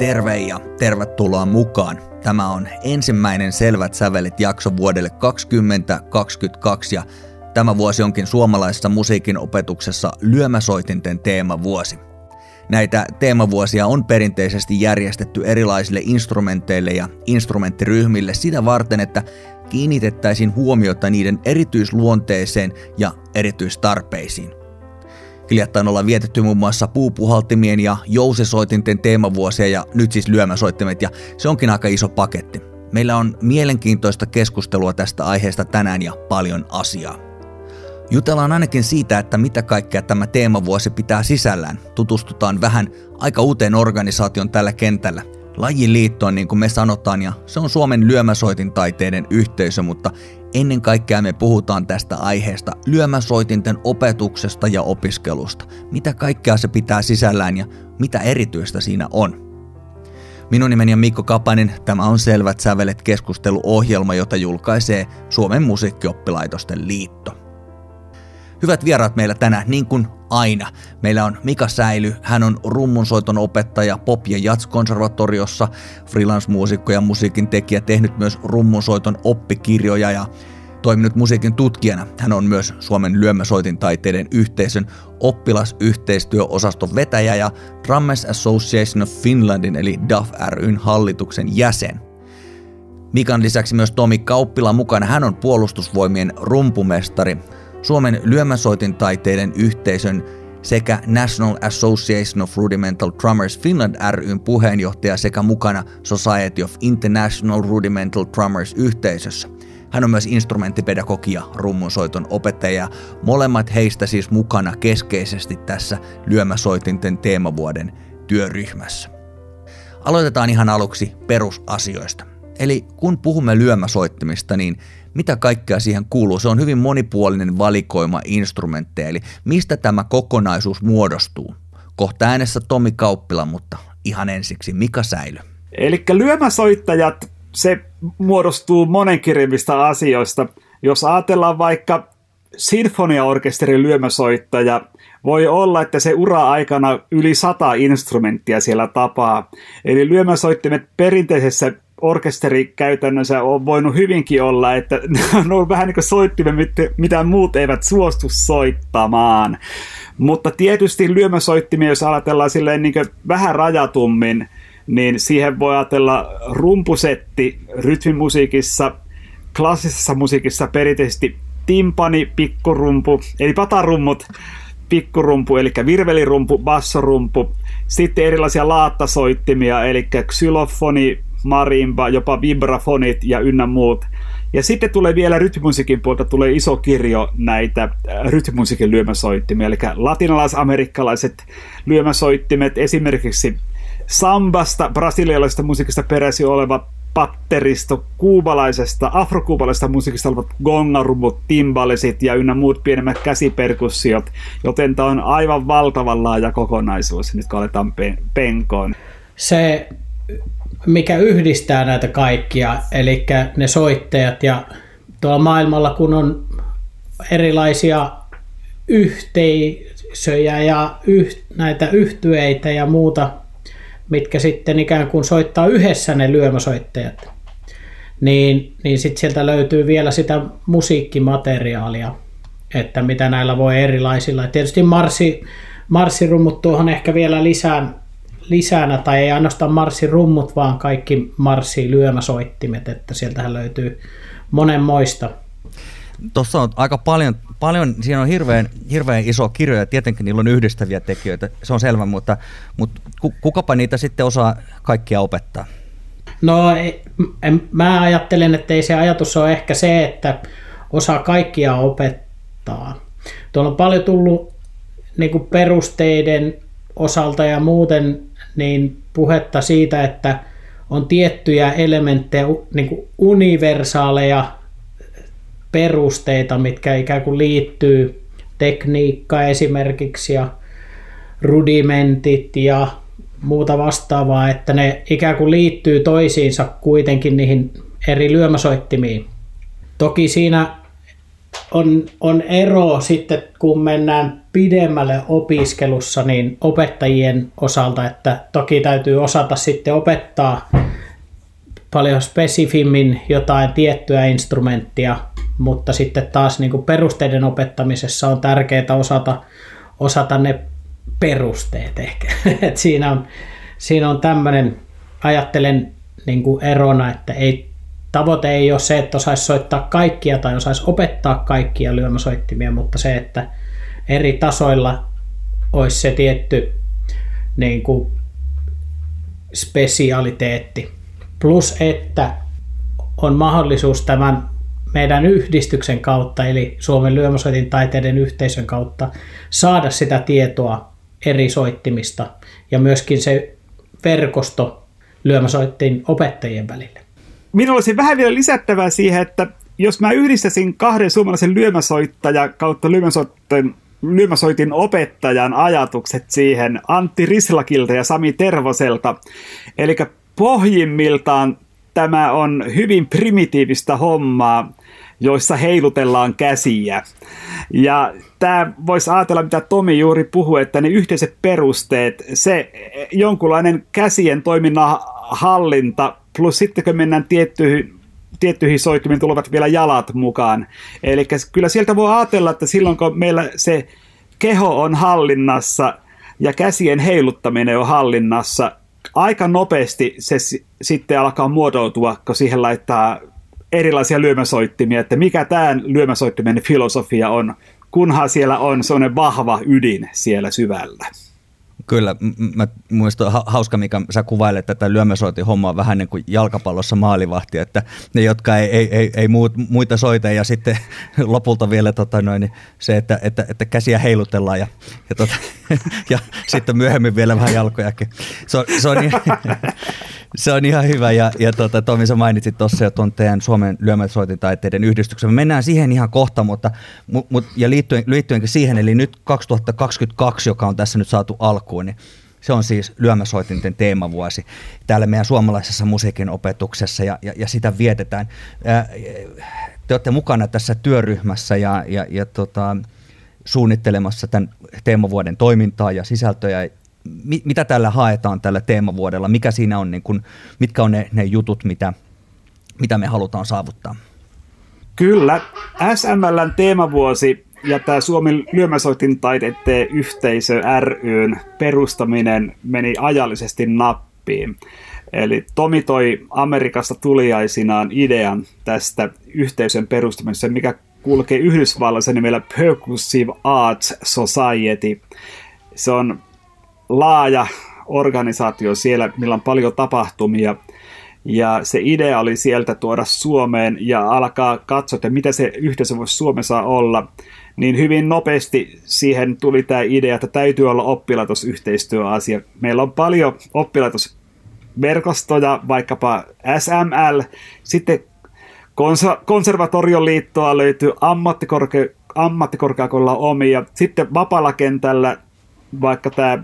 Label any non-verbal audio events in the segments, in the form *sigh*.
Terve ja tervetuloa mukaan. Tämä on ensimmäinen Selvät sävelit jakso vuodelle 2022 ja tämä vuosi onkin suomalaisessa musiikin opetuksessa lyömäsoitinten teemavuosi. Näitä teemavuosia on perinteisesti järjestetty erilaisille instrumenteille ja instrumenttiryhmille sitä varten, että kiinnitettäisiin huomiota niiden erityisluonteeseen ja erityistarpeisiin. Hiljattain ollaan vietetty muun muassa puupuhaltimien ja jousisoitinten teemavuosia ja nyt siis lyömäsoittimet ja se onkin aika iso paketti. Meillä on mielenkiintoista keskustelua tästä aiheesta tänään ja paljon asiaa. Jutellaan ainakin siitä, että mitä kaikkea tämä teemavuosi pitää sisällään. Tutustutaan vähän aika uuteen organisaation tällä kentällä – lajiliittoon, niin kuin me sanotaan, ja se on Suomen lyömäsoitintaiteiden yhteisö, mutta ennen kaikkea me puhutaan tästä aiheesta lyömäsoitinten opetuksesta ja opiskelusta. Mitä kaikkea se pitää sisällään ja mitä erityistä siinä on. Minun nimeni on Mikko Kapanen, tämä on Selvät sävelet keskusteluohjelma, jota julkaisee Suomen musiikkioppilaitosten liitto. Hyvät vieraat meillä tänään, niin kuin aina. Meillä on Mika Säily, hän on rummunsoiton opettaja Pop- ja Jats-konservatoriossa, freelance-muusikko ja musiikin tekijä, tehnyt myös rummunsoiton oppikirjoja ja toiminut musiikin tutkijana. Hän on myös Suomen lyömäsoitintaiteiden yhteisön oppilasyhteistyöosaston vetäjä ja Drummers Association of Finlandin eli DAF ryn hallituksen jäsen. Mikan lisäksi myös Tomi Kauppila mukana. Hän on puolustusvoimien rumpumestari. Suomen lyömäsoitintaiteiden yhteisön sekä National Association of Rudimental Drummers Finland ryn puheenjohtaja sekä mukana Society of International Rudimental Drummers yhteisössä. Hän on myös instrumenttipedagogi ja rummunsoiton opettaja. Molemmat heistä siis mukana keskeisesti tässä lyömäsoitinten teemavuoden työryhmässä. Aloitetaan ihan aluksi perusasioista. Eli kun puhumme lyömäsoittimista, niin mitä kaikkea siihen kuuluu. Se on hyvin monipuolinen valikoima instrumentteja, eli mistä tämä kokonaisuus muodostuu. Kohta äänessä Tomi Kauppila, mutta ihan ensiksi Mika Säily. Eli lyömäsoittajat, se muodostuu monenkirjavista asioista. Jos ajatellaan vaikka sinfoniaorkesterin lyömäsoittaja, voi olla, että se ura-aikana yli sata instrumenttia siellä tapaa. Eli lyömäsoittimet perinteisessä orkesterikäytännössä on voinut hyvinkin olla, että *laughs* ne on vähän niin kuin soittimet, mitä muut eivät suostu soittamaan. Mutta tietysti lyömäsoittimia, jos ajatellaan silleen niin vähän rajatummin, niin siihen voi ajatella rumpusetti rytmimusiikissa, klassisessa musiikissa perinteisesti timpani, pikkurumpu, eli patarummut, pikkurumpu, eli virvelirumpu, bassorumpu, sitten erilaisia laattasoittimia, eli xylofoni, marimba, jopa vibrafonit ja ynnä muut. Ja sitten tulee vielä rytmimusiikin puolta tulee iso kirjo näitä äh, rytmimusiikin lyömäsoittimia, eli latinalaisamerikkalaiset lyömäsoittimet, esimerkiksi sambasta, brasilialaisesta musiikista peräisin oleva patteristo, kuubalaisesta, afrokuubalaisesta musiikista olevat gongarumut, timbalisit ja ynnä muut pienemmät käsiperkussiot, joten tämä on aivan valtavan laaja kokonaisuus, nyt kun aletaan penkoon. Se mikä yhdistää näitä kaikkia, eli ne soittajat ja tuolla maailmalla kun on erilaisia yhteisöjä ja yh, näitä yhtyeitä ja muuta, mitkä sitten ikään kuin soittaa yhdessä ne lyömäsoittajat, niin, niin sitten sieltä löytyy vielä sitä musiikkimateriaalia, että mitä näillä voi erilaisilla. Tietysti marssi, marssirummut tuohon ehkä vielä lisään lisänä, tai ei ainoastaan marssirummut, vaan kaikki marssi lyömäsoittimet, että sieltähän löytyy monenmoista. Tuossa on aika paljon, paljon siinä on hirveän, hirveän iso kirjo ja tietenkin niillä on yhdistäviä tekijöitä, se on selvä, mutta, mutta kukapa niitä sitten osaa kaikkia opettaa? No en, mä ajattelen, että ei se ajatus ole ehkä se, että osaa kaikkia opettaa. Tuolla on paljon tullut niin kuin perusteiden osalta ja muuten niin puhetta siitä, että on tiettyjä elementtejä, niin kuin universaaleja perusteita, mitkä ikään kuin liittyy tekniikka esimerkiksi ja rudimentit ja muuta vastaavaa, että ne ikään kuin liittyy toisiinsa kuitenkin niihin eri lyömäsoittimiin. Toki siinä on, on ero sitten, kun mennään pidemmälle opiskelussa, niin opettajien osalta, että toki täytyy osata sitten opettaa paljon spesifimmin jotain tiettyä instrumenttia, mutta sitten taas niin kuin perusteiden opettamisessa on tärkeää osata, osata ne perusteet ehkä. *laughs* Et siinä on, siinä on tämmöinen, ajattelen niin kuin erona, että ei, tavoite ei ole se, että osaisi soittaa kaikkia tai osaisi opettaa kaikkia lyömäsoittimia, mutta se, että eri tasoilla olisi se tietty niin kuin spesialiteetti. Plus, että on mahdollisuus tämän meidän yhdistyksen kautta, eli Suomen lyömäsoitin taiteiden yhteisön kautta, saada sitä tietoa eri soittimista ja myöskin se verkosto lyömäsoittin opettajien välille. Minulla olisi vähän vielä lisättävää siihen, että jos mä yhdistäisin kahden suomalaisen lyömäsoittaja kautta lyömäsoitin, lyömäsoitin opettajan ajatukset siihen Antti Rislakilta ja Sami Tervoselta, eli pohjimmiltaan tämä on hyvin primitiivistä hommaa, joissa heilutellaan käsiä. Ja tämä voisi ajatella, mitä Tomi juuri puhui, että ne yhteiset perusteet, se jonkunlainen käsien toiminnan hallinta, plus sitten kun mennään tiettyihin, tiettyihin soittimiin, tulevat vielä jalat mukaan. Eli kyllä sieltä voi ajatella, että silloin kun meillä se keho on hallinnassa ja käsien heiluttaminen on hallinnassa, aika nopeasti se sitten alkaa muotoutua, kun siihen laittaa erilaisia lyömäsoittimia, että mikä tämä lyömäsoittimen filosofia on, kunhan siellä on sellainen vahva ydin siellä syvällä. Kyllä, mä muistan hauska, mikä sä kuvailet tätä lyömäsoitin hommaa vähän niin kuin jalkapallossa maalivahti, että ne, jotka ei, ei, ei, ei muut, muita soita ja sitten *laughs* lopulta vielä tota noin, niin se, että, että, että käsiä heilutellaan ja, ja, tota, *laughs* ja sitten myöhemmin vielä vähän jalkojakin. Se on, se on, ihan, *laughs* se on ihan hyvä ja, ja tota, Tomi sä mainitsit tuossa jo tuon teidän Suomen lyömäsoititaiteiden yhdistyksen. Me mennään siihen ihan kohta, mutta mut, ja liittyen, liittyenkin siihen, eli nyt 2022, joka on tässä nyt saatu alkuun, niin se on siis lyömäsoitinten teemavuosi täällä meidän suomalaisessa musiikin opetuksessa ja, ja, ja sitä vietetään. Ää, te olette mukana tässä työryhmässä ja, ja, ja tota, suunnittelemassa tämän teemavuoden toimintaa ja sisältöjä. Mi, mitä tällä haetaan tällä teemavuodella? Mikä siinä on, niin kun, mitkä on ne, ne jutut, mitä, mitä me halutaan saavuttaa? Kyllä, SMLn teemavuosi ja tämä Suomen lyömäsoitin taidetteen yhteisö ryn perustaminen meni ajallisesti nappiin. Eli Tomi toi Amerikasta tuliaisinaan idean tästä yhteisön perustamisesta, mikä kulkee Yhdysvalloissa nimellä Percussive Arts Society. Se on laaja organisaatio siellä, millä on paljon tapahtumia. Ja se idea oli sieltä tuoda Suomeen ja alkaa katsoa, että mitä se yhteisö voisi Suomessa olla. Niin hyvin nopeasti siihen tuli tämä idea, että täytyy olla oppilaitosyhteistyöasia. Meillä on paljon oppilaitosverkostoja, vaikkapa SML, sitten Konsa- konservatorioliittoa löytyy ammattikorke- ammattikorkeakoululla omia. Sitten vapaalla kentällä vaikka tämä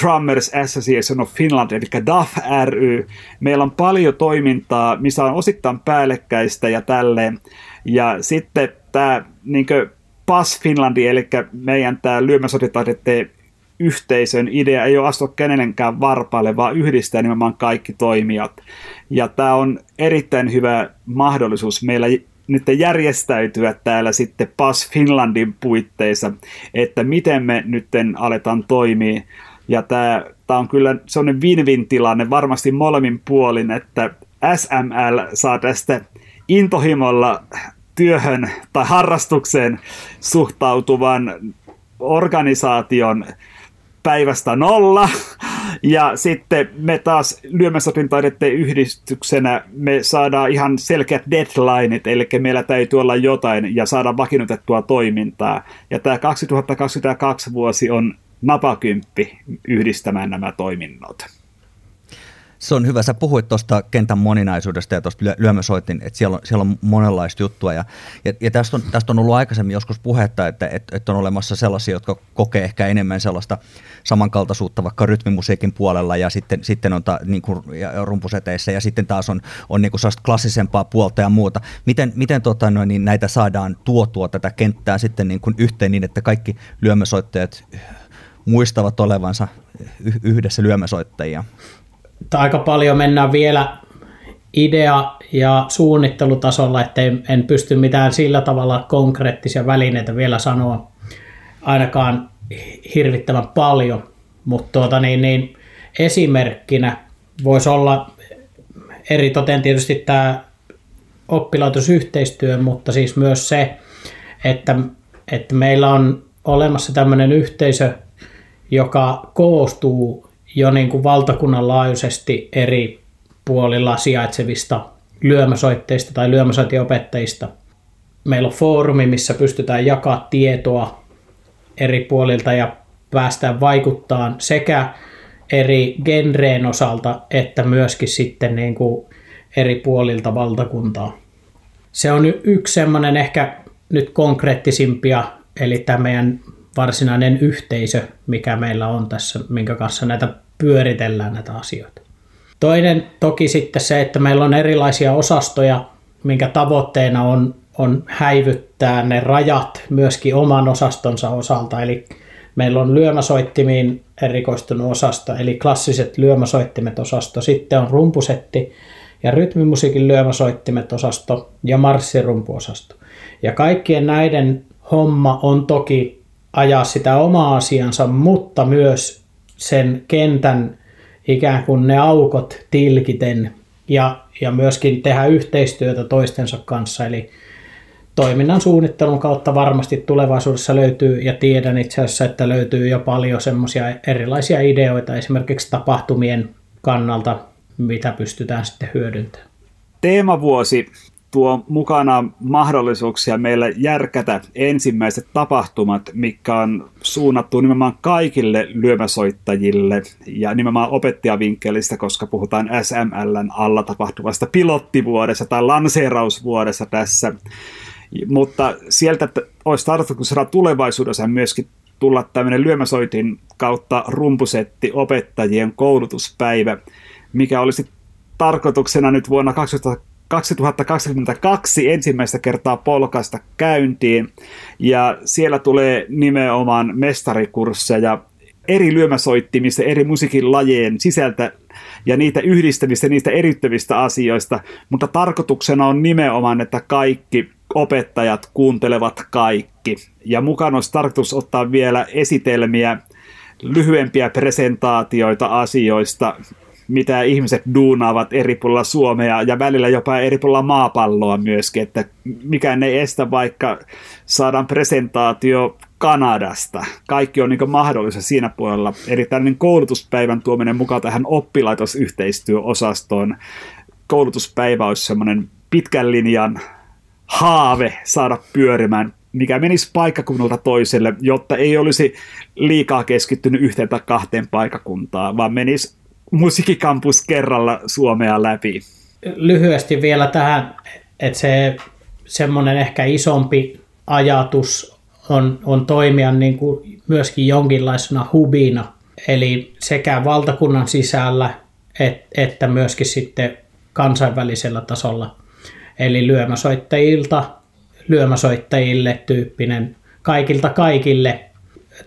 Drummers Association of Finland, eli DAF ry. Meillä on paljon toimintaa, missä on osittain päällekkäistä ja tälleen. Ja sitten tämä niin PAS Finlandi, eli meidän tämä lyömäsotitaidetteen yhteisön idea ei ole astua kenenkään varpaille, vaan yhdistää nimenomaan kaikki toimijat. Ja tämä on erittäin hyvä mahdollisuus meillä nyt järjestäytyä täällä sitten PAS Finlandin puitteissa, että miten me nyt aletaan toimia. Ja tämä, tämä on kyllä sellainen win-win tilanne varmasti molemmin puolin, että SML saa tästä intohimolla työhön tai harrastukseen suhtautuvan organisaation päivästä nolla. Ja sitten me taas lyömäsopintaidetteen yhdistyksenä me saadaan ihan selkeät deadlineit, eli meillä täytyy olla jotain ja saada vakiinnutettua toimintaa. Ja tämä 2022 vuosi on napakymppi yhdistämään nämä toiminnot. Se on hyvä. Sä puhuit tuosta kentän moninaisuudesta ja tuosta lyömäsoitin, että siellä on, siellä on monenlaista juttua. Ja, ja, ja tästä, on, tästä on ollut aikaisemmin joskus puhetta, että, että, että on olemassa sellaisia, jotka kokee ehkä enemmän sellaista samankaltaisuutta vaikka rytmimusiikin puolella ja sitten, sitten on ta, niin kuin, ja rumpuseteissä ja sitten taas on, on niin kuin klassisempaa puolta ja muuta. Miten, miten tota, no, niin näitä saadaan tuotua tätä kenttää sitten niin kuin yhteen niin, että kaikki lyömäsoittajat muistavat olevansa yhdessä lyömäsoittajia? Aika paljon mennään vielä idea- ja suunnittelutasolla, että en pysty mitään sillä tavalla konkreettisia välineitä vielä sanoa ainakaan hirvittävän paljon, mutta tuota, niin, niin, esimerkkinä voisi olla eri toten tietysti tämä oppilaitosyhteistyö, mutta siis myös se, että, että meillä on olemassa tämmöinen yhteisö, joka koostuu jo niin kuin valtakunnan laajuisesti eri puolilla sijaitsevista lyömäsoitteista tai lyömäsoitiopettajista. Meillä on foorumi, missä pystytään jakaa tietoa eri puolilta ja päästään vaikuttaa sekä eri genreen osalta että myöskin sitten niin kuin eri puolilta valtakuntaa. Se on yksi semmoinen ehkä nyt konkreettisimpia, eli tämä meidän varsinainen yhteisö, mikä meillä on tässä, minkä kanssa näitä pyöritellään näitä asioita. Toinen toki sitten se, että meillä on erilaisia osastoja, minkä tavoitteena on, on häivyttää ne rajat myöskin oman osastonsa osalta. Eli meillä on lyömäsoittimiin erikoistunut osasto, eli klassiset lyömäsoittimet osasto. Sitten on rumpusetti ja rytmimusiikin lyömäsoittimet osasto ja marssirumpuosasto. Ja kaikkien näiden homma on toki ajaa sitä omaa asiansa, mutta myös sen kentän ikään kuin ne aukot tilkiten ja, ja myöskin tehdä yhteistyötä toistensa kanssa. Eli toiminnan suunnittelun kautta varmasti tulevaisuudessa löytyy, ja tiedän itse asiassa, että löytyy jo paljon semmoisia erilaisia ideoita esimerkiksi tapahtumien kannalta, mitä pystytään sitten hyödyntämään. Teemavuosi tuo mukana mahdollisuuksia meille järkätä ensimmäiset tapahtumat, mikä on suunnattu nimenomaan kaikille lyömäsoittajille ja nimenomaan opettajavinkkelistä, koska puhutaan SMLn alla tapahtuvasta pilottivuodessa tai lanseerausvuodessa tässä. Mutta sieltä olisi tarkoitus saada tulevaisuudessa myöskin tulla tämmöinen lyömäsoitin kautta rumpusetti opettajien koulutuspäivä, mikä olisi tarkoituksena nyt vuonna 2020 2022 ensimmäistä kertaa polkasta käyntiin ja siellä tulee nimenomaan mestarikursseja eri lyömäsoittimista, eri musiikin lajien sisältä ja niitä yhdistämistä, niistä erittävistä asioista, mutta tarkoituksena on nimenomaan, että kaikki opettajat kuuntelevat kaikki. Ja mukana olisi tarkoitus ottaa vielä esitelmiä, lyhyempiä presentaatioita asioista, mitä ihmiset duunaavat eri puolilla Suomea ja välillä jopa eri puolilla maapalloa myöskin, että mikään ei estä vaikka saadaan presentaatio Kanadasta. Kaikki on niin mahdollista siinä puolella. Eli tällainen koulutuspäivän tuominen mukaan tähän oppilaitosyhteistyöosastoon. Koulutuspäivä olisi semmoinen pitkän linjan haave saada pyörimään mikä menisi paikkakunnalta toiselle, jotta ei olisi liikaa keskittynyt yhteen tai kahteen paikakuntaan, vaan menisi musiikkikampus kerralla Suomea läpi. Lyhyesti vielä tähän, että se semmoinen ehkä isompi ajatus on, on toimia niin kuin myöskin jonkinlaisena hubina, eli sekä valtakunnan sisällä et, että myöskin sitten kansainvälisellä tasolla. Eli lyömäsoittajilta lyömäsoittajille tyyppinen kaikilta kaikille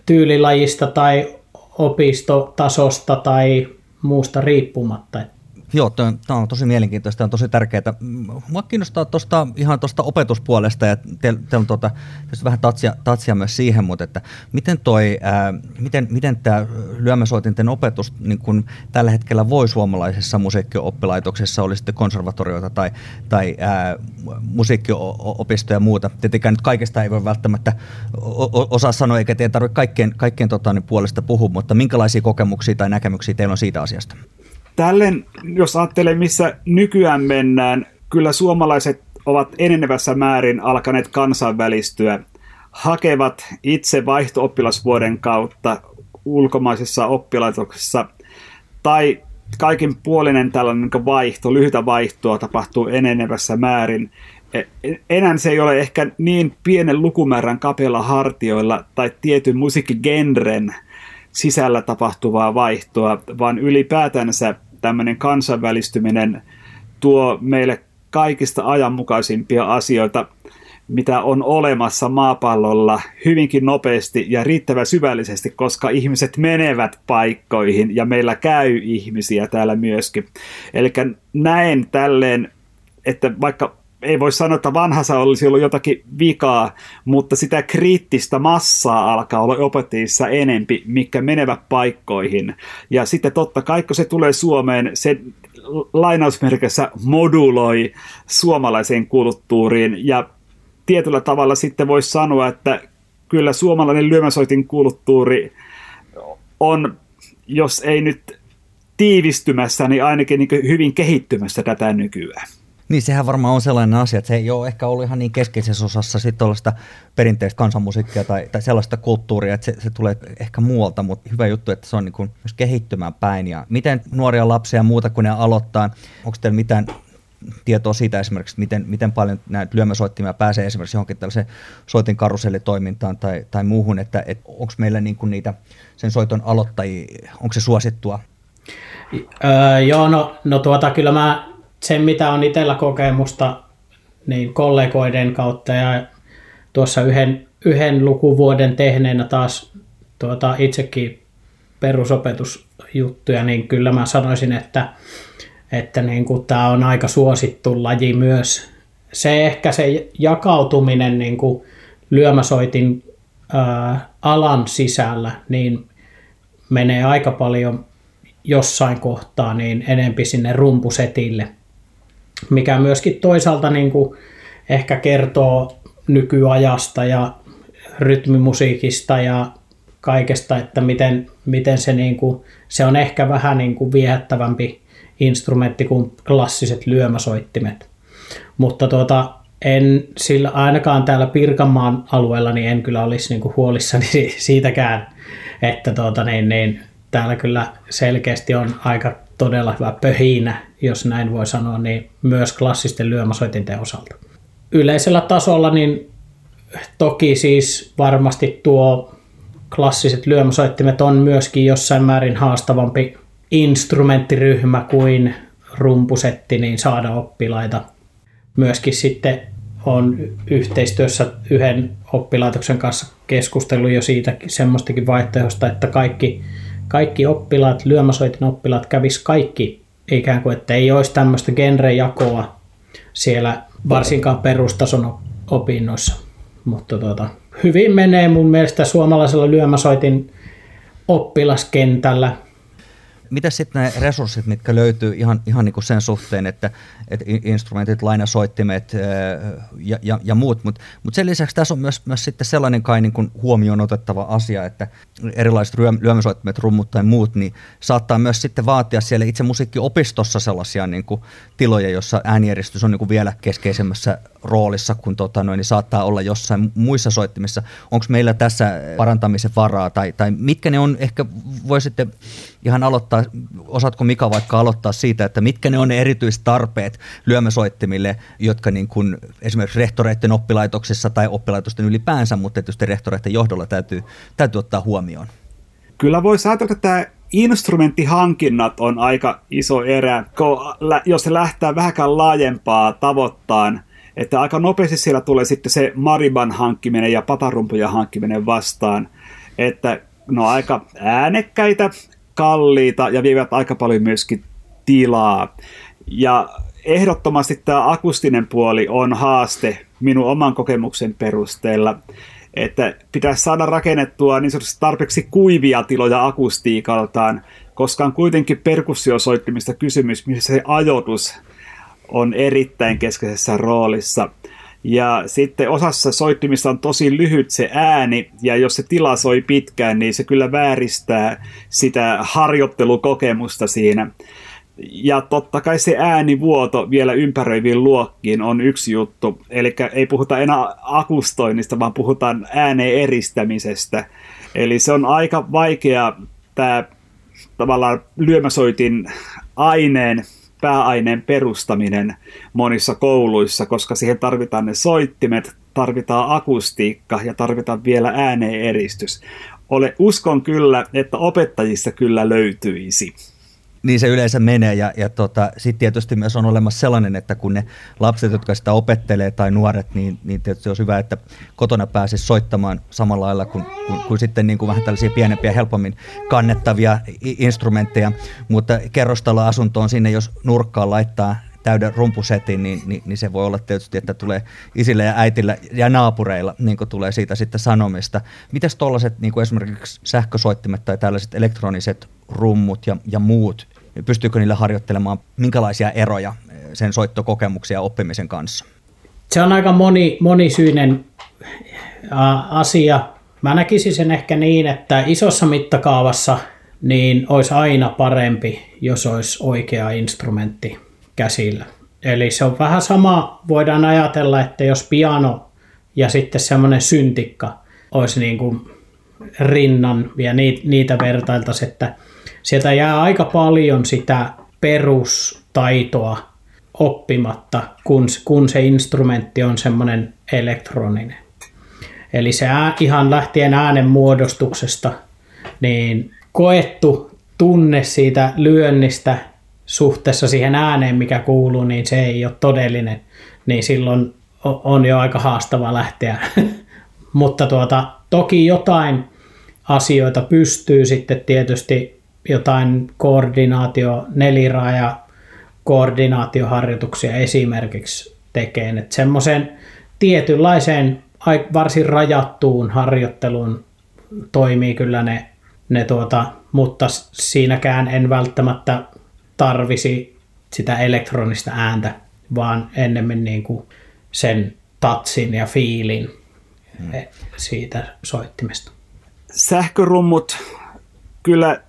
tyylilajista tai opistotasosta tai muusta riippumatta. Joo, tämä on tosi mielenkiintoista ja on tosi tärkeää. Mua kiinnostaa tosta, ihan tuosta opetuspuolesta ja teillä te on tuota, vähän tatsia, tatsia, myös siihen, mutta että miten, toi, ää, miten, miten tämä lyömäsoitinten opetus niin kun tällä hetkellä voi suomalaisessa musiikkioppilaitoksessa, oli sitten konservatorioita tai, tai ää, musiikkiopistoja ja muuta. Tietenkään nyt kaikesta ei voi välttämättä osaa sanoa, eikä teidän tarvitse kaikkien, kaikkien tota, niin puolesta puhua, mutta minkälaisia kokemuksia tai näkemyksiä teillä on siitä asiasta? Tällen, jos ajattelee, missä nykyään mennään, kyllä suomalaiset ovat enenevässä määrin alkaneet kansainvälistyä, hakevat itse vaihto-oppilasvuoden kautta ulkomaisissa oppilaitoksissa tai kaikin puolinen tällainen vaihto, lyhytä vaihtoa tapahtuu enenevässä määrin. E, enää se ei ole ehkä niin pienen lukumäärän kapella hartioilla tai tietyn musiikkigenren sisällä tapahtuvaa vaihtoa, vaan ylipäätänsä tämmöinen kansainvälistyminen tuo meille kaikista ajanmukaisimpia asioita, mitä on olemassa maapallolla hyvinkin nopeasti ja riittävän syvällisesti, koska ihmiset menevät paikkoihin ja meillä käy ihmisiä täällä myöskin. Eli näen tälleen, että vaikka ei voi sanoa, että vanhassa olisi ollut jotakin vikaa, mutta sitä kriittistä massaa alkaa olla opettajissa enempi, mikä menevät paikkoihin. Ja sitten totta kai, kun se tulee Suomeen, se lainausmerkissä moduloi suomalaiseen kulttuuriin ja tietyllä tavalla sitten voisi sanoa, että kyllä suomalainen lyömäsoitin kulttuuri on, jos ei nyt tiivistymässä, niin ainakin niin hyvin kehittymässä tätä nykyään. Niin sehän varmaan on sellainen asia, että se ei ole ehkä ollut ihan niin keskeisessä osassa tuollaista perinteistä kansanmusiikkia tai, tai sellaista kulttuuria, että se, se tulee ehkä muualta, mutta hyvä juttu, että se on niin kuin myös kehittymään päin. Ja miten nuoria lapsia ja muuta, kun ne aloittaa, onko teillä mitään tietoa siitä esimerkiksi, miten, miten paljon näitä lyömäsoittimia pääsee esimerkiksi johonkin tällaiseen soitin karusellitoimintaan tai, tai muuhun, että, että onko meillä niin kuin niitä sen soiton aloittajia, onko se suosittua? Öö, joo, no, no tuota, kyllä mä sen, mitä on itsellä kokemusta niin kollegoiden kautta ja tuossa yhden, yhden lukuvuoden tehneenä taas tuota, itsekin perusopetusjuttuja, niin kyllä mä sanoisin, että, että niin kuin tämä on aika suosittu laji myös. Se ehkä se jakautuminen niin kuin lyömäsoitin ää, alan sisällä, niin menee aika paljon jossain kohtaa niin enempi sinne rumpusetille mikä myöskin toisaalta niin kuin ehkä kertoo nykyajasta ja rytmimusiikista ja kaikesta, että miten, miten se, niin kuin, se on ehkä vähän niin kuin viehättävämpi instrumentti kuin klassiset lyömäsoittimet. Mutta tuota, en sillä ainakaan täällä Pirkanmaan alueella niin en kyllä olisi niin kuin huolissani *laughs* siitäkään, että tuota, niin, niin, täällä kyllä selkeästi on aika todella hyvä pöhinä, jos näin voi sanoa, niin myös klassisten lyömäsoitinten osalta. Yleisellä tasolla niin toki siis varmasti tuo klassiset lyömäsoittimet on myöskin jossain määrin haastavampi instrumenttiryhmä kuin rumpusetti, niin saada oppilaita. Myöskin sitten on yhteistyössä yhden oppilaitoksen kanssa keskustellut jo siitä semmoistakin vaihtoehdosta, että kaikki kaikki oppilaat, lyömäsoitin oppilaat kävis kaikki ikään kuin, että ei olisi tämmöistä genrejakoa siellä varsinkaan perustason opinnoissa. Mutta tuota, hyvin menee mun mielestä suomalaisella lyömäsoitin oppilaskentällä mitä sitten ne resurssit, mitkä löytyy ihan, ihan niin kuin sen suhteen, että, että instrumentit, lainasoittimet ja, ja, ja muut, mutta mut sen lisäksi tässä on myös, myös sitten sellainen kai niin kuin huomioon otettava asia, että erilaiset lyömäsoittimet, rummut tai muut, niin saattaa myös sitten vaatia siellä itse musiikkiopistossa sellaisia niin kuin tiloja, jossa äänijärjestys on niin kuin vielä keskeisemmässä roolissa, kun tota noin, niin saattaa olla jossain muissa soittimissa. Onko meillä tässä parantamisen varaa, tai, tai mitkä ne on, ehkä voi sitten ihan aloittaa, osaatko Mika vaikka aloittaa siitä, että mitkä ne on ne erityistarpeet lyömäsoittimille, jotka niin kuin esimerkiksi rehtoreiden oppilaitoksissa tai oppilaitosten ylipäänsä, mutta tietysti rehtoreiden johdolla täytyy, täytyy ottaa huomioon. Kyllä voi ajatella, että tämä instrumenttihankinnat on aika iso erä, jos se lähtee vähänkään laajempaa tavoittaan, että aika nopeasti siellä tulee sitten se mariban hankkiminen ja patarumpuja hankkiminen vastaan, että ne on aika äänekkäitä, kalliita ja vievät aika paljon myöskin tilaa. Ja ehdottomasti tämä akustinen puoli on haaste minun oman kokemuksen perusteella, että pitäisi saada rakennettua niin sanotusti tarpeeksi kuivia tiloja akustiikaltaan, koska on kuitenkin perkussiosoittimista kysymys, missä se ajoitus on erittäin keskeisessä roolissa. Ja sitten osassa soittimista on tosi lyhyt se ääni, ja jos se tila soi pitkään, niin se kyllä vääristää sitä harjoittelukokemusta siinä. Ja totta kai se äänivuoto vielä ympäröiviin luokkiin on yksi juttu. Eli ei puhuta enää akustoinnista, vaan puhutaan ääneen eristämisestä. Eli se on aika vaikea tämä tavallaan lyömäsoitin aineen, pääaineen perustaminen monissa kouluissa, koska siihen tarvitaan ne soittimet, tarvitaan akustiikka ja tarvitaan vielä ääneen eristys. Ole, uskon kyllä, että opettajista kyllä löytyisi. Niin se yleensä menee ja, ja tota, sitten tietysti myös on olemassa sellainen, että kun ne lapset, jotka sitä opettelee tai nuoret, niin, niin tietysti olisi hyvä, että kotona pääsisi soittamaan samalla lailla kuin, kuin, kuin sitten niin kuin vähän tällaisia pienempiä, helpommin kannettavia instrumentteja, mutta kerrostaloasuntoon sinne, jos nurkkaan laittaa täyden rumpusetin, niin, niin, niin se voi olla tietysti, että tulee isille ja äitillä ja naapureilla niin tulee siitä sitten sanomista. Mitäs tuollaiset niin esimerkiksi sähkösoittimet tai tällaiset elektroniset rummut ja, ja muut, pystyykö niillä harjoittelemaan minkälaisia eroja sen soittokokemuksia oppimisen kanssa? Se on aika moni, monisyinen asia. Mä näkisin sen ehkä niin, että isossa mittakaavassa niin olisi aina parempi, jos olisi oikea instrumentti käsillä. Eli se on vähän sama, voidaan ajatella, että jos piano ja sitten semmoinen syntikka olisi niin kuin rinnan ja niitä vertailtaisiin, että sieltä jää aika paljon sitä perustaitoa oppimatta, kun, kun se instrumentti on semmoinen elektroninen. Eli se ää, ihan lähtien äänen muodostuksesta, niin koettu tunne siitä lyönnistä suhteessa siihen ääneen, mikä kuuluu, niin se ei ole todellinen, niin silloin on jo aika haastava lähteä. *laughs* Mutta tuota, toki jotain asioita pystyy sitten tietysti jotain koordinaatio, neliraja koordinaatioharjoituksia esimerkiksi tekeen. Että semmoisen tietynlaiseen varsin rajattuun harjoitteluun toimii kyllä ne, ne tuota, mutta siinäkään en välttämättä tarvisi sitä elektronista ääntä, vaan ennemmin niin kuin sen tatsin ja fiilin hmm. siitä soittimesta. Sähkörummut, kyllä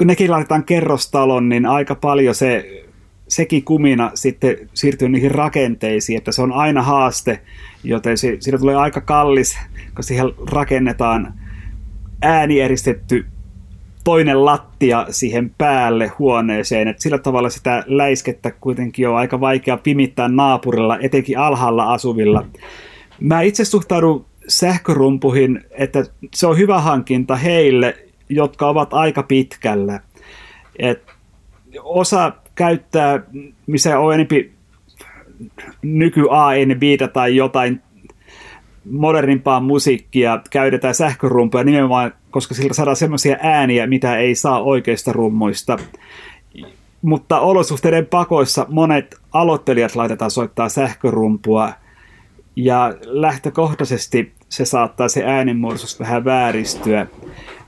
kun nekin laitetaan kerrostalon, niin aika paljon se, sekin kumina sitten siirtyy niihin rakenteisiin, että se on aina haaste, joten se, siitä tulee aika kallis, kun siihen rakennetaan äänieristetty toinen lattia siihen päälle huoneeseen. Et sillä tavalla sitä läiskettä kuitenkin on aika vaikea pimittää naapurilla, etenkin alhaalla asuvilla. Mä itse suhtaudun sähkörumpuihin, että se on hyvä hankinta heille, jotka ovat aika pitkällä. Et osa käyttää, missä on enempi nyky ANB tai jotain modernimpaa musiikkia, käytetään sähkörumpuja nimenomaan, koska sillä saadaan semmoisia ääniä, mitä ei saa oikeista rummuista. Mutta olosuhteiden pakoissa monet aloittelijat laitetaan soittaa sähkörumpua, ja lähtökohtaisesti se saattaa se äänimuodostus vähän vääristyä.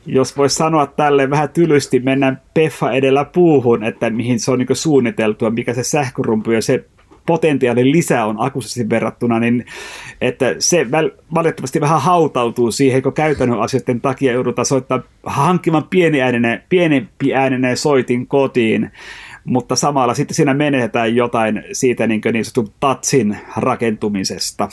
Jos voisi sanoa tälle vähän tylysti, mennään peffa edellä puuhun, että mihin se on niin suunniteltu, mikä se sähkörumpu ja se potentiaalin lisä on akustisesti verrattuna, niin että se valitettavasti vähän hautautuu siihen, kun käytännön asioiden takia joudutaan soittaa hankkimaan pieni ääninen, pienempi ääninen soitin kotiin, mutta samalla sitten siinä menetetään jotain siitä niin, niin sanotun tatsin rakentumisesta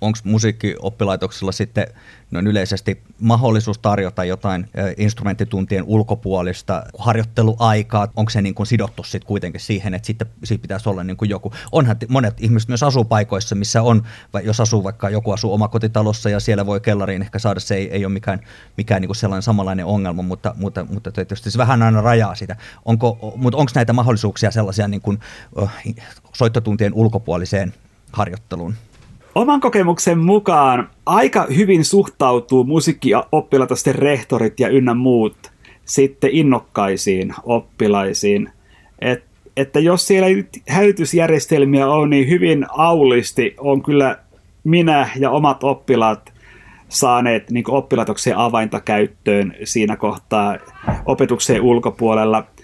onko musiikkioppilaitoksella sitten noin yleisesti mahdollisuus tarjota jotain instrumenttituntien ulkopuolista harjoitteluaikaa? Onko se niin kuin sidottu sitten kuitenkin siihen, että sitten siitä pitäisi olla niin kuin joku? Onhan monet ihmiset myös asuu paikoissa, missä on, jos asuu vaikka joku asuu omakotitalossa ja siellä voi kellariin ehkä saada, se ei, ei ole mikään, mikään niin kuin sellainen samanlainen ongelma, mutta, mutta, mutta tietysti se vähän aina rajaa sitä. Onko, mutta onko näitä mahdollisuuksia sellaisia niin kuin, soittotuntien ulkopuoliseen harjoitteluun? Oman kokemuksen mukaan aika hyvin suhtautuu musiikkioppilaitosten rehtorit ja ynnä muut sitten innokkaisiin oppilaisiin. Et, että jos siellä hälytysjärjestelmiä on, niin hyvin aulisti on kyllä minä ja omat oppilaat saaneet niin oppilaitoksen avainta käyttöön siinä kohtaa opetuksen ulkopuolella –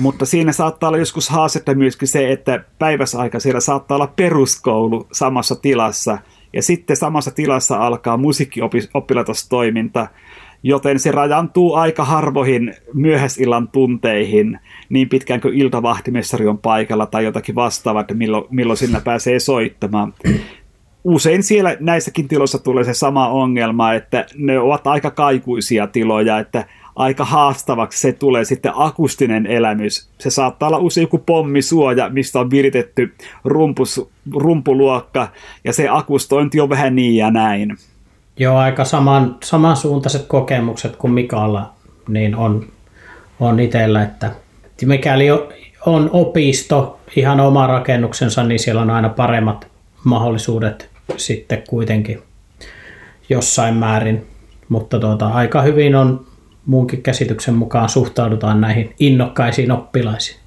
mutta siinä saattaa olla joskus haastetta myöskin se, että päiväsaika siellä saattaa olla peruskoulu samassa tilassa, ja sitten samassa tilassa alkaa musiikkioppilaitostoiminta, joten se rajantuu aika harvoihin myöhäisillan tunteihin, niin pitkään kuin iltavahtimessari on paikalla tai jotakin vastaavaa, että milloin, milloin sinä pääsee soittamaan. Usein siellä näissäkin tiloissa tulee se sama ongelma, että ne ovat aika kaikuisia tiloja, että aika haastavaksi se tulee sitten akustinen elämys. Se saattaa olla usein joku pommisuoja, mistä on viritetty rumpus, rumpuluokka, ja se akustointi on vähän niin ja näin. Joo, aika saman, samansuuntaiset kokemukset kuin Mikalla niin on, on itsellä, että mikäli on opisto, ihan oma rakennuksensa, niin siellä on aina paremmat mahdollisuudet sitten kuitenkin jossain määrin. Mutta tuota, aika hyvin on muunkin käsityksen mukaan suhtaudutaan näihin innokkaisiin oppilaisiin.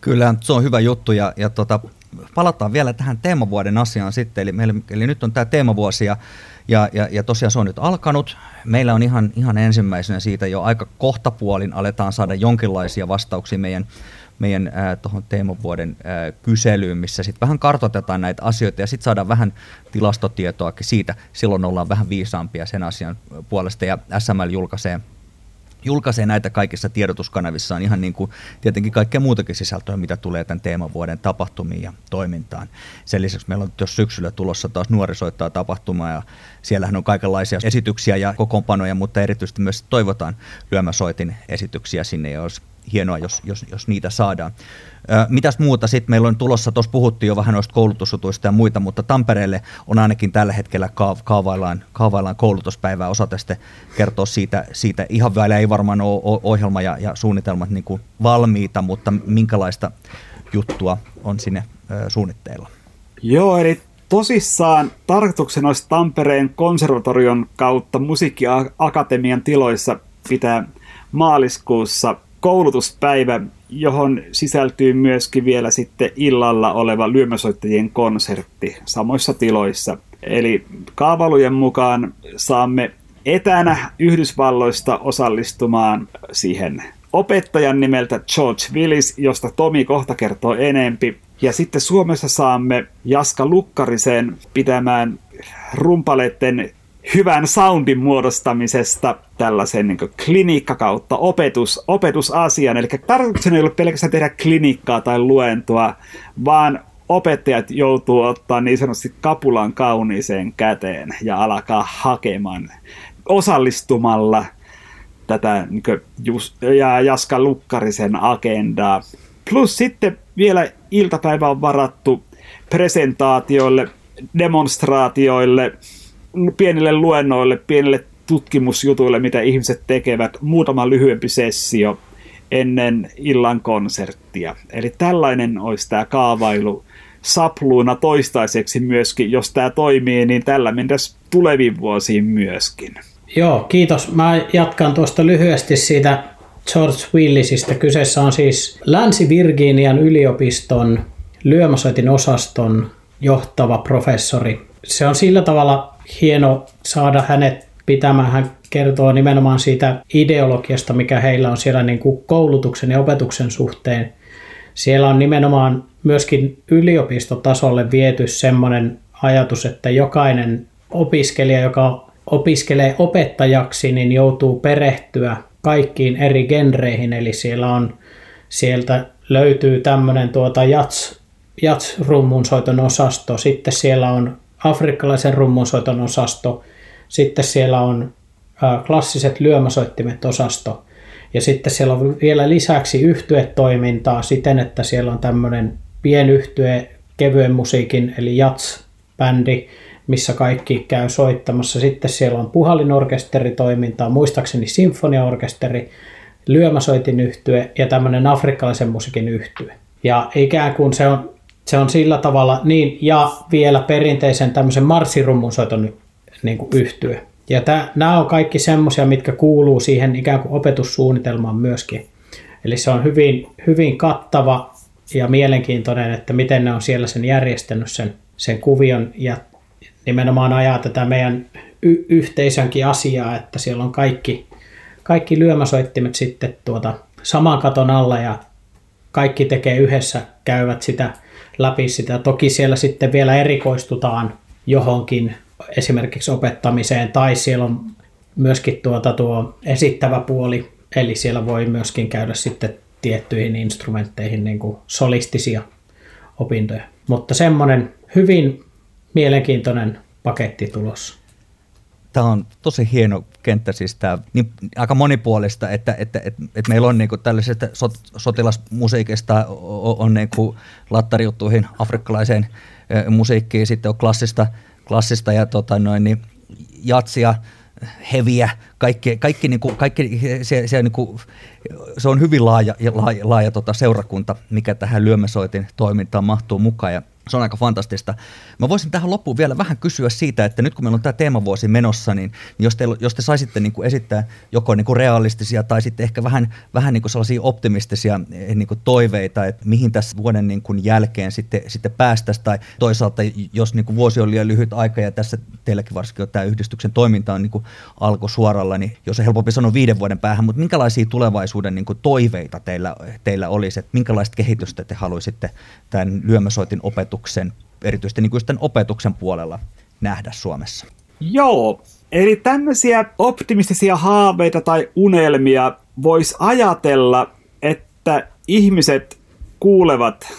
Kyllä, se on hyvä juttu ja, ja tota, palataan vielä tähän teemavuoden asiaan sitten. Eli, meillä, eli nyt on tämä teemavuosi ja, ja, ja, ja tosiaan se on nyt alkanut. Meillä on ihan, ihan ensimmäisenä siitä jo aika kohtapuolin aletaan saada jonkinlaisia vastauksia meidän meidän tuohon teemavuoden kyselyyn, missä sitten vähän kartoitetaan näitä asioita ja sitten saadaan vähän tilastotietoakin siitä. Silloin ollaan vähän viisaampia sen asian puolesta ja SML julkaisee julkaisee näitä kaikissa tiedotuskanavissaan ihan niin kuin tietenkin kaikkea muutakin sisältöä, mitä tulee tämän teemavuoden tapahtumiin ja toimintaan. Sen lisäksi meillä on jos syksyllä tulossa taas nuorisoittaa tapahtuma ja siellähän on kaikenlaisia esityksiä ja kokoonpanoja, mutta erityisesti myös toivotaan lyömäsoitin esityksiä sinne olisi hienoa, jos, jos, jos niitä saadaan. Mitäs muuta sitten? Meillä on tulossa, tuossa puhuttiin jo vähän noista koulutusutuista ja muita, mutta Tampereelle on ainakin tällä hetkellä kaavaillaan, kaavaillaan koulutuspäivää. Osaatte sitten kertoa siitä, siitä. Ihan vielä ei varmaan ole ohjelma ja, ja suunnitelmat niin kuin valmiita, mutta minkälaista juttua on sinne suunnitteilla? Joo, eli tosissaan tarkoituksena olisi Tampereen konservatorion kautta musiikkiakatemian tiloissa pitää maaliskuussa koulutuspäivä, johon sisältyy myöskin vielä sitten illalla oleva lyömäsoittajien konsertti samoissa tiloissa. Eli kaavalujen mukaan saamme etänä Yhdysvalloista osallistumaan siihen opettajan nimeltä George Willis, josta Tomi kohta kertoo enempi. Ja sitten Suomessa saamme Jaska Lukkarisen pitämään rumpaleiden hyvän soundin muodostamisesta tällaisen niin klinikka kautta opetus, opetusasian. Eli tarkoituksena ei ole pelkästään tehdä klinikkaa tai luentoa, vaan opettajat joutuu ottaa niin sanotusti kapulan kauniiseen käteen ja alkaa hakemaan osallistumalla tätä niin just, ja Jaska Lukkarisen agendaa. Plus sitten vielä iltapäivä on varattu presentaatioille, demonstraatioille, pienille luennoille, pienille tutkimusjutuille, mitä ihmiset tekevät, muutama lyhyempi sessio ennen illan konserttia. Eli tällainen olisi tämä kaavailu sapluuna toistaiseksi myöskin. Jos tämä toimii, niin tällä mennäisi tuleviin vuosiin myöskin. Joo, kiitos. Mä jatkan tuosta lyhyesti siitä George Willisistä. Kyseessä on siis Länsi-Virginian yliopiston lyömäsoitin osaston johtava professori. Se on sillä tavalla hieno saada hänet pitämään. Hän kertoo nimenomaan siitä ideologiasta, mikä heillä on siellä niin kuin koulutuksen ja opetuksen suhteen. Siellä on nimenomaan myöskin yliopistotasolle viety semmoinen ajatus, että jokainen opiskelija, joka opiskelee opettajaksi, niin joutuu perehtyä kaikkiin eri genreihin, eli siellä on, sieltä löytyy tämmöinen tuota jats, jats-rummunsoiton osasto, sitten siellä on afrikkalaisen rummunsoiton osasto, sitten siellä on klassiset lyömäsoittimet osasto, ja sitten siellä on vielä lisäksi yhtyetoimintaa siten, että siellä on tämmöinen pienyhtye kevyen musiikin eli jats-bändi, missä kaikki käy soittamassa. Sitten siellä on puhallinorkesteritoimintaa, muistaakseni sinfoniaorkesteri, lyömäsoitin yhtye ja tämmöinen afrikkalaisen musiikin yhtye. Ja ikään kuin se on se on sillä tavalla, niin, ja vielä perinteisen tämmöisen marssirummunsoiton niin kuin yhtyö. Ja tää, nämä on kaikki semmoisia, mitkä kuuluu siihen ikään kuin opetussuunnitelmaan myöskin. Eli se on hyvin, hyvin kattava ja mielenkiintoinen, että miten ne on siellä sen järjestänyt sen, sen kuvion ja nimenomaan ajaa tätä meidän y- yhteisönkin asiaa, että siellä on kaikki, kaikki lyömäsoittimet sitten tuota saman katon alla ja kaikki tekee yhdessä, käyvät sitä läpi sitä. Toki siellä sitten vielä erikoistutaan johonkin esimerkiksi opettamiseen tai siellä on myöskin tuota tuo esittävä puoli, eli siellä voi myöskin käydä sitten tiettyihin instrumentteihin niin kuin solistisia opintoja. Mutta semmoinen hyvin mielenkiintoinen paketti tulossa. Tämä on tosi hieno kenttä, siis tämä niin, aika monipuolista, että, että, että, että meillä on niin kuin tällaisesta sot, sotilasmusiikista on, on niin kuin lattarijuttuihin afrikkalaiseen musiikkiin, sitten on klassista, klassista ja tota noin, niin jatsia, heviä, kaikki, kaikki, niin kaikki se, se, niin se, on hyvin laaja, laaja, laaja tota seurakunta, mikä tähän lyömäsoitin toimintaan mahtuu mukaan. Ja se on aika fantastista. Mä voisin tähän loppuun vielä vähän kysyä siitä, että nyt kun meillä on tämä teemavuosi menossa, niin, jos, te, jos te saisitte niin kuin esittää joko niin kuin realistisia tai sitten ehkä vähän, vähän niin kuin sellaisia optimistisia eh, niin kuin toiveita, että mihin tässä vuoden niin kuin jälkeen sitten, sitten päästäisiin, tai toisaalta jos niin kuin vuosi on liian lyhyt aika ja tässä teilläkin varsinkin tämä yhdistyksen toiminta on niin kuin alkusuoralla, niin jos on helpompi sanoa viiden vuoden päähän, mutta minkälaisia tulevaisuuden niin kuin toiveita teillä, teillä olisi, että minkälaista kehitystä te haluaisitte tämän lyömäsoitin opetuksen opetuksen, erityisesti niin kuin opetuksen puolella nähdä Suomessa? Joo, eli tämmöisiä optimistisia haaveita tai unelmia voisi ajatella, että ihmiset kuulevat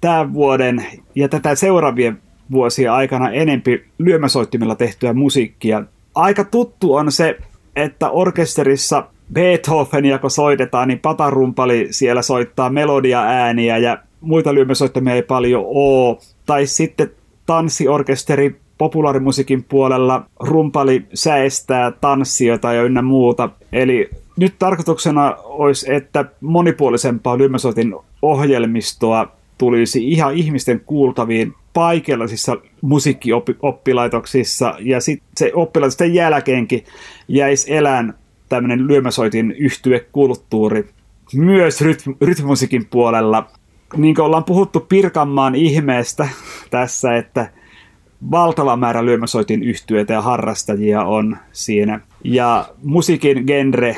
tämän vuoden ja tätä seuraavien vuosien aikana enempi lyömäsoittimilla tehtyä musiikkia. Aika tuttu on se, että orkesterissa Beethovenia kun soitetaan, niin patarumpali siellä soittaa melodia ääniä ja muita lyömäsoittamia ei paljon ole. Tai sitten tanssiorkesteri populaarimusiikin puolella rumpali säestää tanssioita ja ynnä muuta. Eli nyt tarkoituksena olisi, että monipuolisempaa lyömäsoitin ohjelmistoa tulisi ihan ihmisten kuultaviin paikallisissa musiikkioppilaitoksissa ja sitten se oppilaitosten jälkeenkin jäisi elään tämmöinen lyömäsoitin yhtyekulttuuri myös rytm- puolella niin kuin ollaan puhuttu Pirkanmaan ihmeestä tässä, että valtava määrä lyömäsoitin yhtyeitä ja harrastajia on siinä. Ja musiikin genre,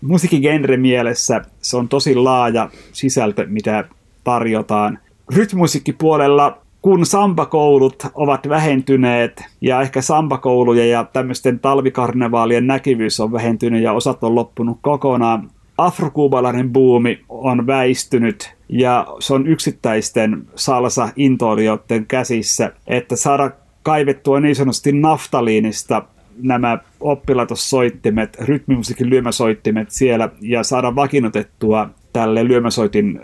musiikin genre mielessä se on tosi laaja sisältö, mitä tarjotaan. Rytmusiikkipuolella kun sambakoulut ovat vähentyneet ja ehkä sambakouluja ja tämmöisten talvikarnevaalien näkyvyys on vähentynyt ja osat on loppunut kokonaan, afrokuubalainen buumi on väistynyt ja se on yksittäisten salsa-intoilijoiden käsissä, että saada kaivettua niin sanotusti naftaliinista nämä oppilaitossoittimet, rytmimusiikin lyömäsoittimet siellä ja saada vakinotettua tälle lyömäsoitin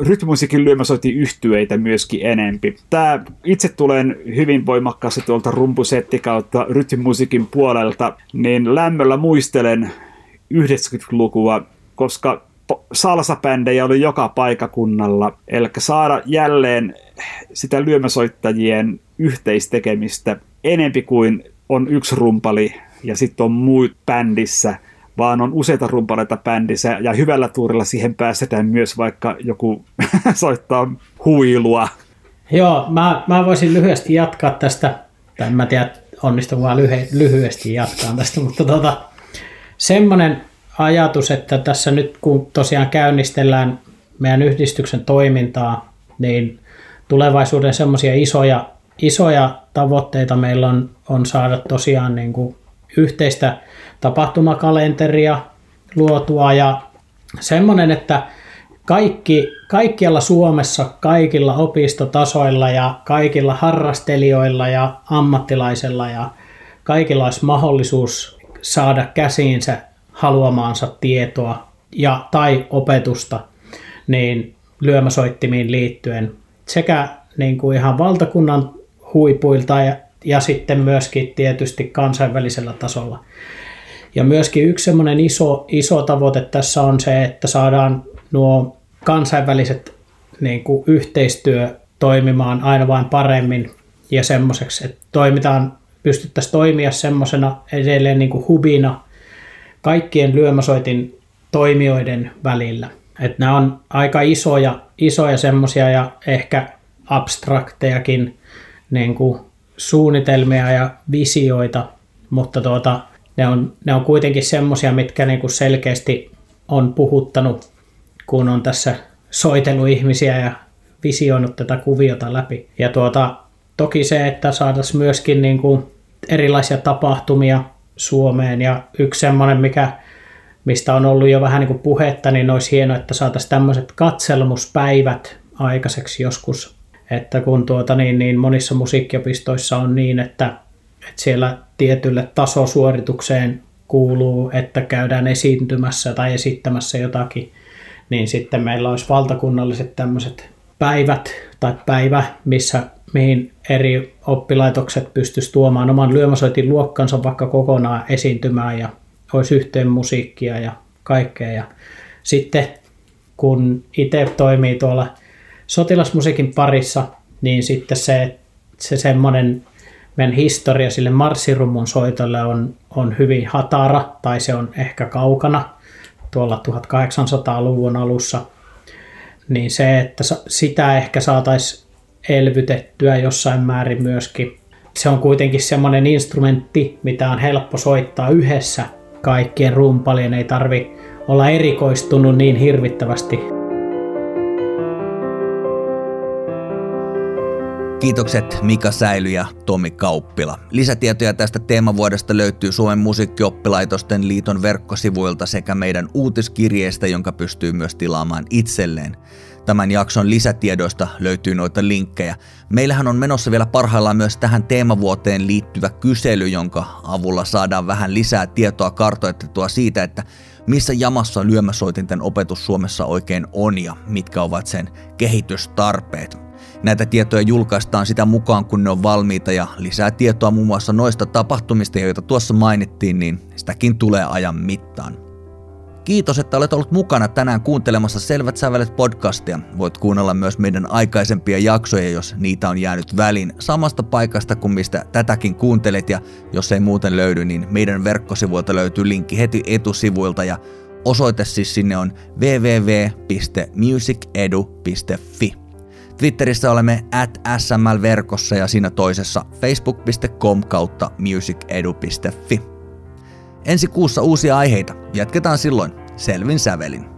rytmimusiikin lyömäsoitin yhtyeitä myöskin enempi. Tämä itse tulen hyvin voimakkaasti tuolta rumpusetti kautta rytmimusiikin puolelta, niin lämmöllä muistelen 90-lukua, koska salsapändejä oli joka paikakunnalla. Eli saada jälleen sitä lyömäsoittajien yhteistekemistä enempi kuin on yksi rumpali ja sitten on muut bändissä, vaan on useita rumpaleita bändissä ja hyvällä tuurilla siihen päästetään myös vaikka joku *laughs* soittaa huilua. Joo, mä, mä voisin lyhyesti jatkaa tästä, tai mä tiedä onnistuuko lyhy- lyhyesti jatkaa tästä, mutta tota, semmoinen ajatus, että tässä nyt kun tosiaan käynnistellään meidän yhdistyksen toimintaa, niin tulevaisuuden semmoisia isoja, isoja tavoitteita meillä on, on saada tosiaan niin kuin yhteistä tapahtumakalenteria luotua ja semmoinen, että kaikki, kaikkialla Suomessa, kaikilla opistotasoilla ja kaikilla harrastelijoilla ja ammattilaisilla ja kaikilla olisi mahdollisuus saada käsiinsä haluamaansa tietoa ja tai opetusta niin lyömäsoittimiin liittyen sekä niin kuin ihan valtakunnan huipuilta ja, ja sitten myöskin tietysti kansainvälisellä tasolla. Ja myöskin yksi semmoinen iso, iso tavoite tässä on se, että saadaan nuo kansainväliset niin kuin yhteistyö toimimaan aina vain paremmin ja semmoiseksi, että toimitaan, pystyttäisiin toimia semmoisena edelleen niin kuin hubina kaikkien lyömäsoitin toimijoiden välillä. Että nämä on aika isoja, isoja semmoisia ja ehkä abstraktejakin niin kuin suunnitelmia ja visioita, mutta tuota, ne, on, ne on kuitenkin semmoisia, mitkä niin kuin selkeästi on puhuttanut, kun on tässä soitellut ihmisiä ja visioinut tätä kuviota läpi. Ja tuota, toki se, että saataisiin myöskin niin kuin erilaisia tapahtumia Suomeen. Ja yksi semmoinen, mikä, mistä on ollut jo vähän niin kuin puhetta, niin olisi hienoa, että saataisiin tämmöiset katselmuspäivät aikaiseksi joskus. Että kun tuota, niin, niin monissa musiikkiopistoissa on niin, että että siellä tietylle tasosuoritukseen kuuluu, että käydään esiintymässä tai esittämässä jotakin, niin sitten meillä olisi valtakunnalliset tämmöiset päivät tai päivä, missä mihin eri oppilaitokset pystyisi tuomaan oman lyömäsoitin luokkansa vaikka kokonaan esiintymään ja olisi yhteen musiikkia ja kaikkea. Ja sitten kun itse toimii tuolla sotilasmusiikin parissa, niin sitten se, se semmoinen meidän historia sille marssirummun soitolle on, on hyvin hatara, tai se on ehkä kaukana tuolla 1800-luvun alussa, niin se, että sitä ehkä saataisiin elvytettyä jossain määrin myöskin. Se on kuitenkin semmoinen instrumentti, mitä on helppo soittaa yhdessä kaikkien rumpalien, ei tarvi olla erikoistunut niin hirvittävästi Kiitokset Mika Säily ja Tomi Kauppila. Lisätietoja tästä teemavuodesta löytyy Suomen musiikkioppilaitosten liiton verkkosivuilta sekä meidän uutiskirjeestä, jonka pystyy myös tilaamaan itselleen. Tämän jakson lisätiedoista löytyy noita linkkejä. Meillähän on menossa vielä parhaillaan myös tähän teemavuoteen liittyvä kysely, jonka avulla saadaan vähän lisää tietoa kartoitettua siitä, että missä jamassa lyömäsoitinten opetus Suomessa oikein on ja mitkä ovat sen kehitystarpeet. Näitä tietoja julkaistaan sitä mukaan, kun ne on valmiita ja lisää tietoa muun muassa noista tapahtumista, joita tuossa mainittiin, niin sitäkin tulee ajan mittaan. Kiitos, että olet ollut mukana tänään kuuntelemassa Selvät sävelet podcastia. Voit kuunnella myös meidän aikaisempia jaksoja, jos niitä on jäänyt väliin samasta paikasta kuin mistä tätäkin kuuntelet ja jos ei muuten löydy, niin meidän verkkosivuilta löytyy linkki heti etusivuilta ja osoite siis sinne on www.musicedu.fi. Twitterissä olemme at sml-verkossa ja siinä toisessa facebook.com kautta musicedu.fi. Ensi kuussa uusia aiheita. Jatketaan silloin selvin sävelin.